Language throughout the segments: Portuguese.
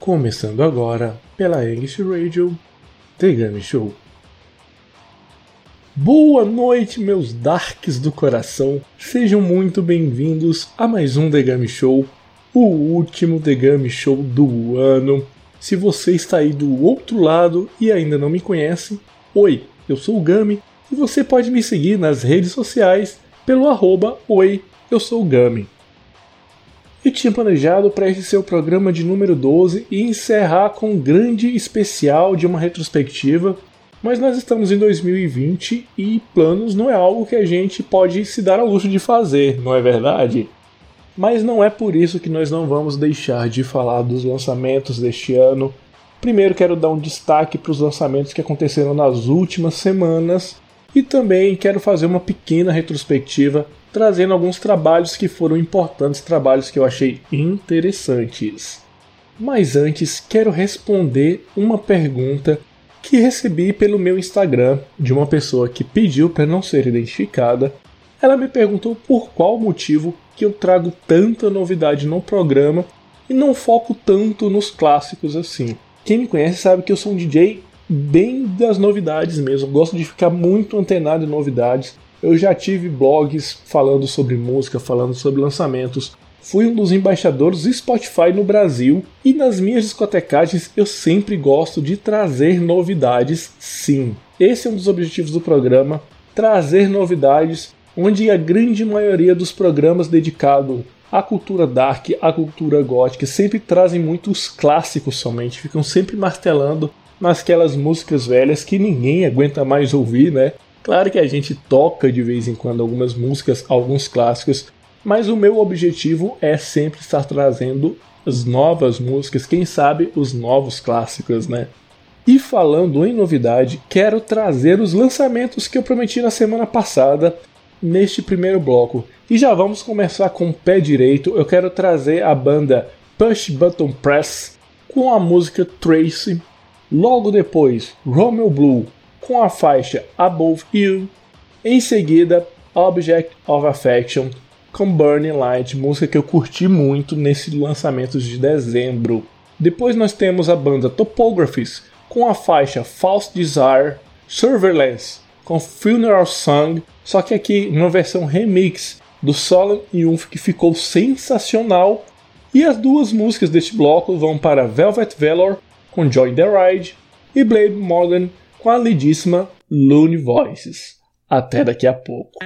Começando agora pela English Radio The Game Show. Boa noite, meus darks do coração. Sejam muito bem-vindos a mais um The Game Show, o último The Game Show do ano. Se você está aí do outro lado e ainda não me conhece, oi, eu sou o Gami e você pode me seguir nas redes sociais pelo arroba oi, eu sou o Gami e tinha planejado para esse ser o programa de número 12 e encerrar com um grande especial de uma retrospectiva, mas nós estamos em 2020 e planos não é algo que a gente pode se dar ao luxo de fazer, não é verdade? Mas não é por isso que nós não vamos deixar de falar dos lançamentos deste ano. Primeiro quero dar um destaque para os lançamentos que aconteceram nas últimas semanas e também quero fazer uma pequena retrospectiva trazendo alguns trabalhos que foram importantes, trabalhos que eu achei interessantes. Mas antes, quero responder uma pergunta que recebi pelo meu Instagram de uma pessoa que pediu para não ser identificada. Ela me perguntou por qual motivo que eu trago tanta novidade no programa e não foco tanto nos clássicos assim. Quem me conhece sabe que eu sou um DJ bem das novidades mesmo, gosto de ficar muito antenado em novidades. Eu já tive blogs falando sobre música, falando sobre lançamentos. Fui um dos embaixadores do Spotify no Brasil e nas minhas discotecagens eu sempre gosto de trazer novidades, sim. Esse é um dos objetivos do programa, trazer novidades, onde a grande maioria dos programas dedicados à cultura dark, à cultura gótica, sempre trazem muitos clássicos somente, ficam sempre martelando nasquelas músicas velhas que ninguém aguenta mais ouvir, né? Claro que a gente toca de vez em quando algumas músicas, alguns clássicos, mas o meu objetivo é sempre estar trazendo as novas músicas, quem sabe os novos clássicos, né? E falando em novidade, quero trazer os lançamentos que eu prometi na semana passada neste primeiro bloco. E já vamos começar com o pé direito. Eu quero trazer a banda Push Button Press com a música Tracy. Logo depois, Romeo Blue com a faixa Above You. Em seguida, Object of Affection com Burning Light, música que eu curti muito nesse lançamento de dezembro. Depois nós temos a banda Topographies com a faixa False Desire, Surveillance com Funeral Song, só que aqui uma versão remix do Solemn Youth que ficou sensacional. E as duas músicas deste bloco vão para Velvet Valor com Joy the Ride e Blade Morgan com a lindíssima Looney Voices. Até daqui a pouco.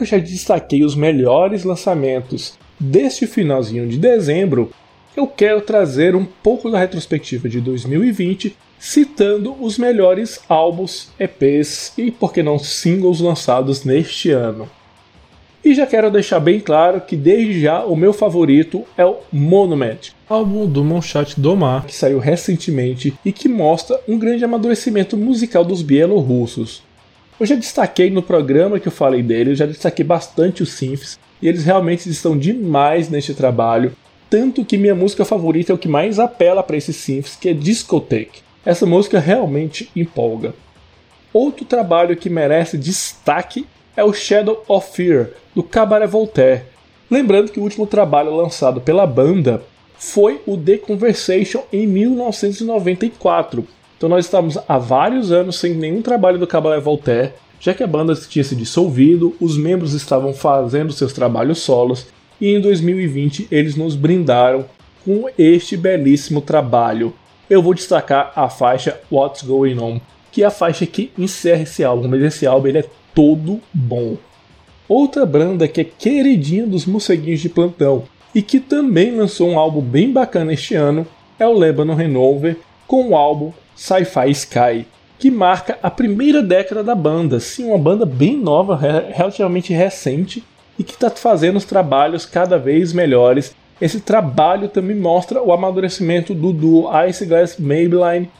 Que eu já destaquei os melhores lançamentos deste finalzinho de dezembro, eu quero trazer um pouco da retrospectiva de 2020, citando os melhores álbuns, EPs e, por que não, singles lançados neste ano. E já quero deixar bem claro que desde já o meu favorito é o Monument, álbum do Monchat Domar, que saiu recentemente e que mostra um grande amadurecimento musical dos bielorrussos. Eu já destaquei no programa que eu falei dele, eu já destaquei bastante os synths, e eles realmente estão demais neste trabalho, tanto que minha música favorita é o que mais apela para esses synths, que é Discotheque. Essa música realmente empolga. Outro trabalho que merece destaque é o Shadow of Fear, do Cabaret Voltaire. Lembrando que o último trabalho lançado pela banda foi o The Conversation em 1994. Então nós estamos há vários anos sem nenhum trabalho do Cabaret Voltaire, já que a banda tinha se dissolvido, os membros estavam fazendo seus trabalhos solos e em 2020 eles nos brindaram com este belíssimo trabalho. Eu vou destacar a faixa What's Going On, que é a faixa que encerra esse álbum, mas esse álbum ele é todo bom. Outra banda que é queridinha dos morceguinhos de plantão e que também lançou um álbum bem bacana este ano é o Lebanon Renover com o álbum Sci-Fi Sky, que marca a primeira década da banda. Sim, uma banda bem nova, relativamente recente e que está fazendo os trabalhos cada vez melhores. Esse trabalho também mostra o amadurecimento do duo Ice Glass Maybelline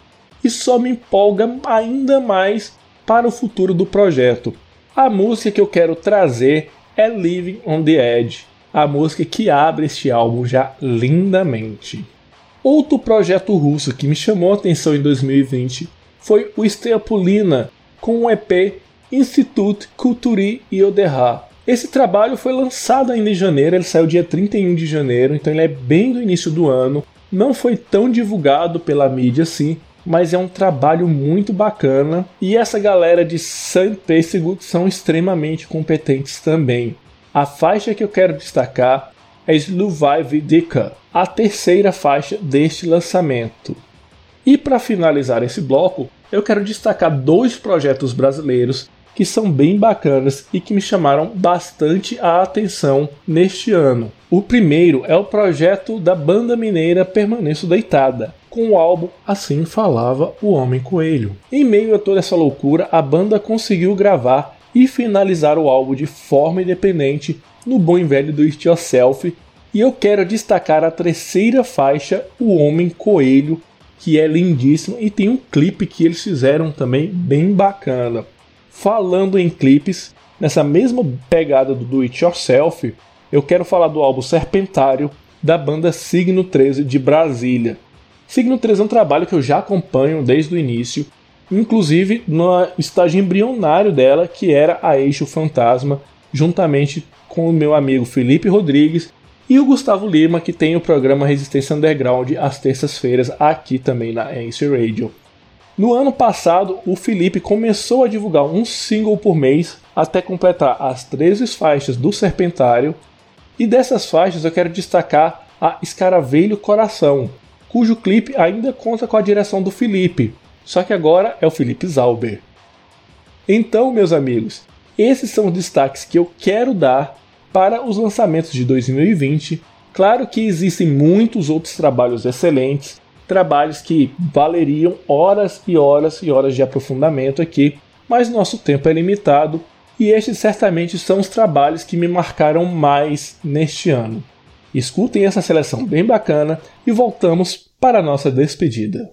e só me empolga ainda mais para o futuro do projeto. A música que eu quero trazer é Living on the Edge, a música que abre este álbum já lindamente. Outro projeto russo que me chamou a atenção em 2020 foi o Steapulina com o EP Institut Kulturi Ioderha. Esse trabalho foi lançado ainda em janeiro, ele saiu dia 31 de janeiro, então ele é bem do início do ano. Não foi tão divulgado pela mídia assim, mas é um trabalho muito bacana e essa galera de St. Petersburg são extremamente competentes também. A faixa que eu quero destacar é Sluvai Vidika, a terceira faixa deste lançamento. E para finalizar esse bloco, eu quero destacar dois projetos brasileiros que são bem bacanas e que me chamaram bastante a atenção neste ano. O primeiro é o projeto da banda mineira Permaneço Deitada, com o álbum Assim Falava o Homem Coelho. Em meio a toda essa loucura, a banda conseguiu gravar e finalizar o álbum de forma independente no bom e velho do It Yourself. E eu quero destacar a terceira faixa, O Homem Coelho, que é lindíssimo e tem um clipe que eles fizeram também bem bacana. Falando em clipes, nessa mesma pegada do Do It Yourself, eu quero falar do álbum Serpentário da banda Signo 13 de Brasília. Signo 13 é um trabalho que eu já acompanho desde o início, inclusive no estágio embrionário dela, que era a Eixo Fantasma, juntamente com o meu amigo Felipe Rodrigues e o Gustavo Lima, que tem o programa Resistência Underground às terças-feiras aqui também na Ace Radio. No ano passado, o Felipe começou a divulgar um single por mês até completar as 13 faixas do Serpentário, e dessas faixas eu quero destacar a Escaravelho Coração, cujo clipe ainda conta com a direção do Felipe, só que agora é o Felipe Zauber. Então, meus amigos, esses são os destaques que eu quero dar para os lançamentos de 2020. Claro que existem muitos outros trabalhos excelentes, trabalhos que valeriam horas e horas e horas de aprofundamento aqui, mas nosso tempo é limitado e estes certamente são os trabalhos que me marcaram mais neste ano. Escutem essa seleção bem bacana e voltamos para a nossa despedida.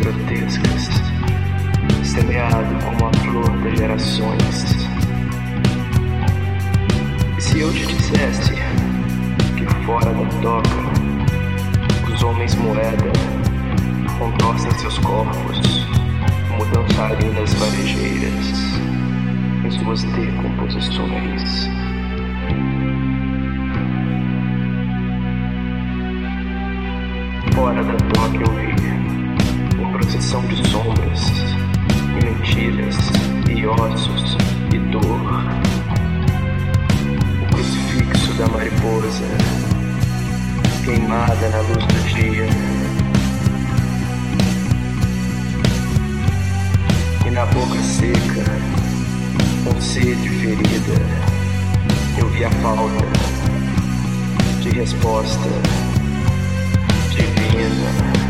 Grotescas, semeado como a flor das gerações. E se eu te dissesse que fora da toca os homens moeda contorcem seus corpos como dançarinas varejeiras em suas decomposições. Fora da toca eu vi uma procissão de sombras e mentiras e ossos e dor. O crucifixo da mariposa queimada na luz do dia. E na boca seca, com sede ferida, eu vi a falta de resposta again.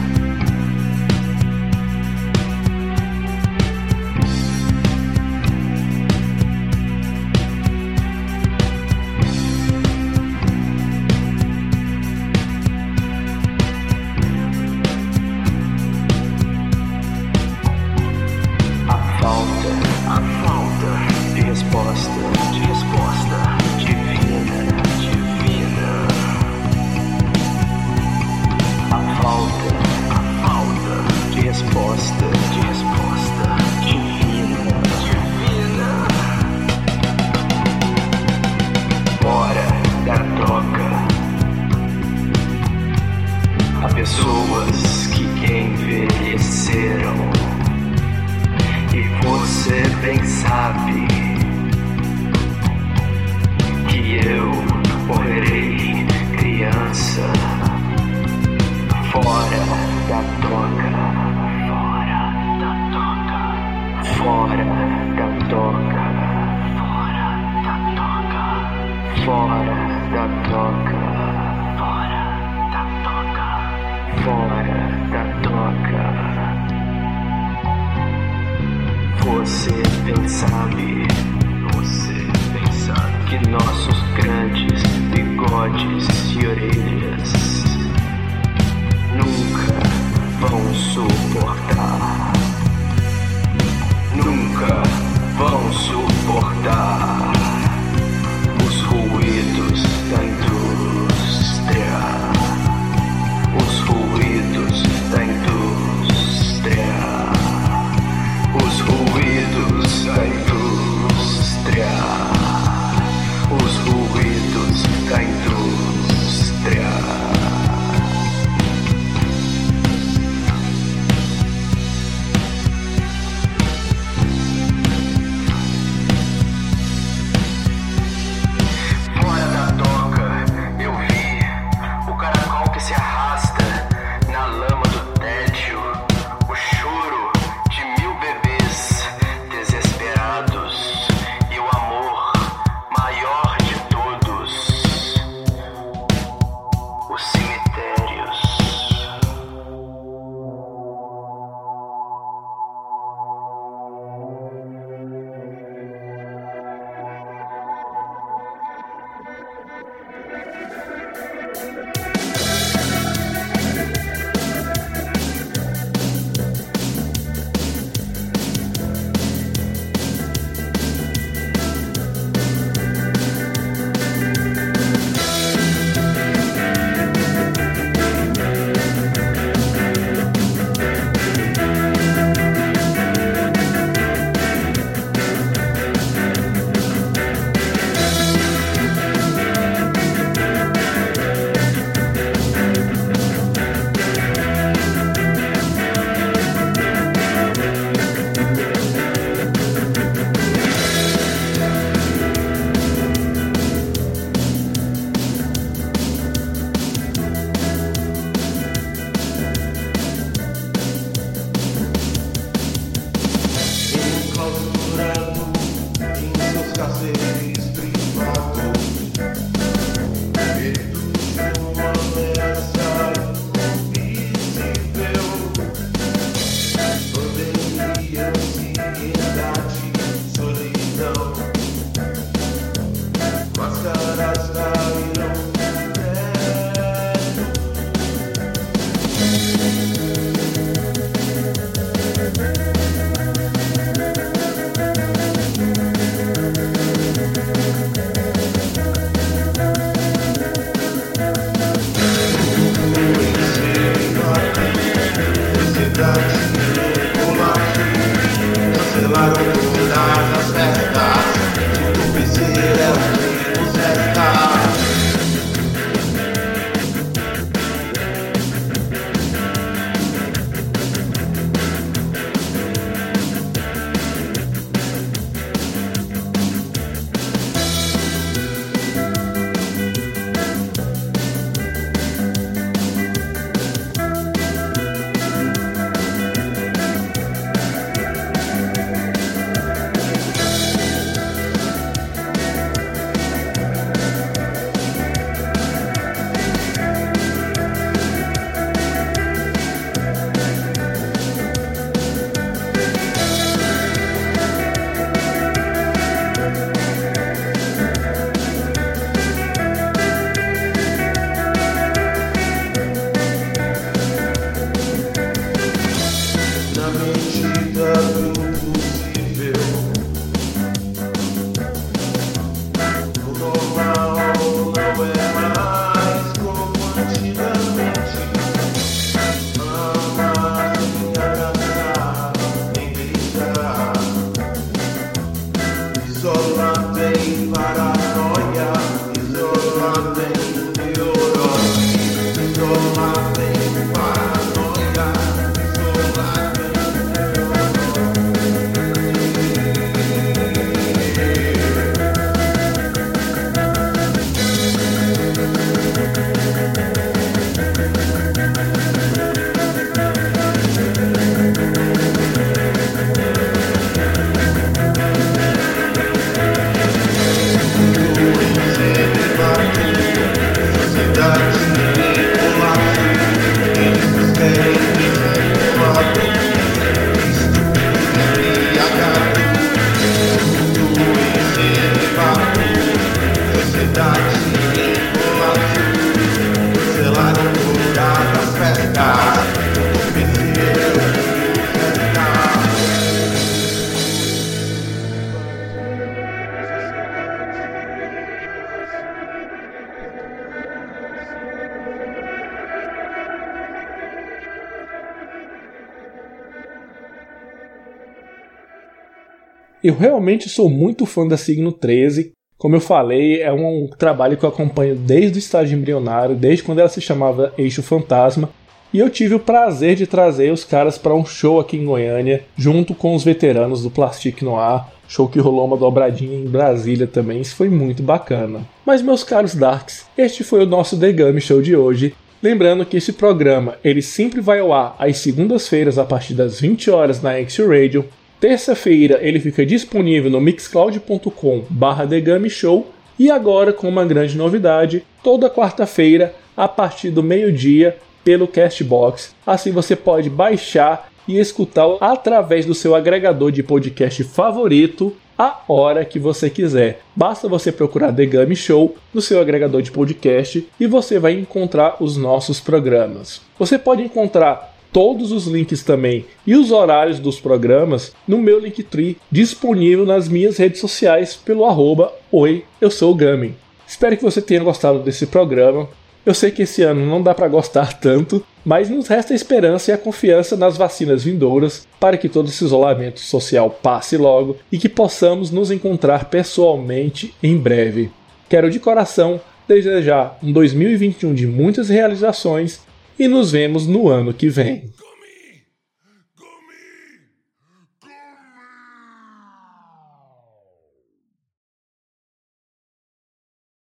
Eu realmente sou muito fã da Signo 13. Como eu falei, é um trabalho que eu acompanho desde o estágio embrionário, desde quando ela se chamava Eixo Fantasma. E eu tive o prazer de trazer os caras para um show aqui em Goiânia, junto com os veteranos do Plastic Noir, show que rolou uma dobradinha em Brasília também, isso foi muito bacana. Mas meus caros Darks, este foi o nosso The Gummy Show de hoje. Lembrando que esse programa ele sempre vai ao ar às segundas-feiras a partir das 20 horas na Axel Radio. Terça-feira ele fica disponível no mixcloud.com barra Show e agora com uma grande novidade, toda quarta-feira a partir do meio-dia pelo Castbox. Assim você pode baixar e escutar através do seu agregador de podcast favorito a hora que você quiser. Basta você procurar The Gummy Show no seu agregador de podcast e você vai encontrar os nossos programas. Você pode encontrar todos os links também e os horários dos programas no meu Linktree, disponível nas minhas redes sociais pelo arroba Oi, eu sou o Gami. Espero que você tenha gostado desse programa. Eu sei que esse ano não dá para gostar tanto, mas nos resta a esperança e a confiança nas vacinas vindouras para que todo esse isolamento social passe logo e que possamos nos encontrar pessoalmente em breve. Quero de coração desejar um 2021 de muitas realizações e nos vemos no ano que vem.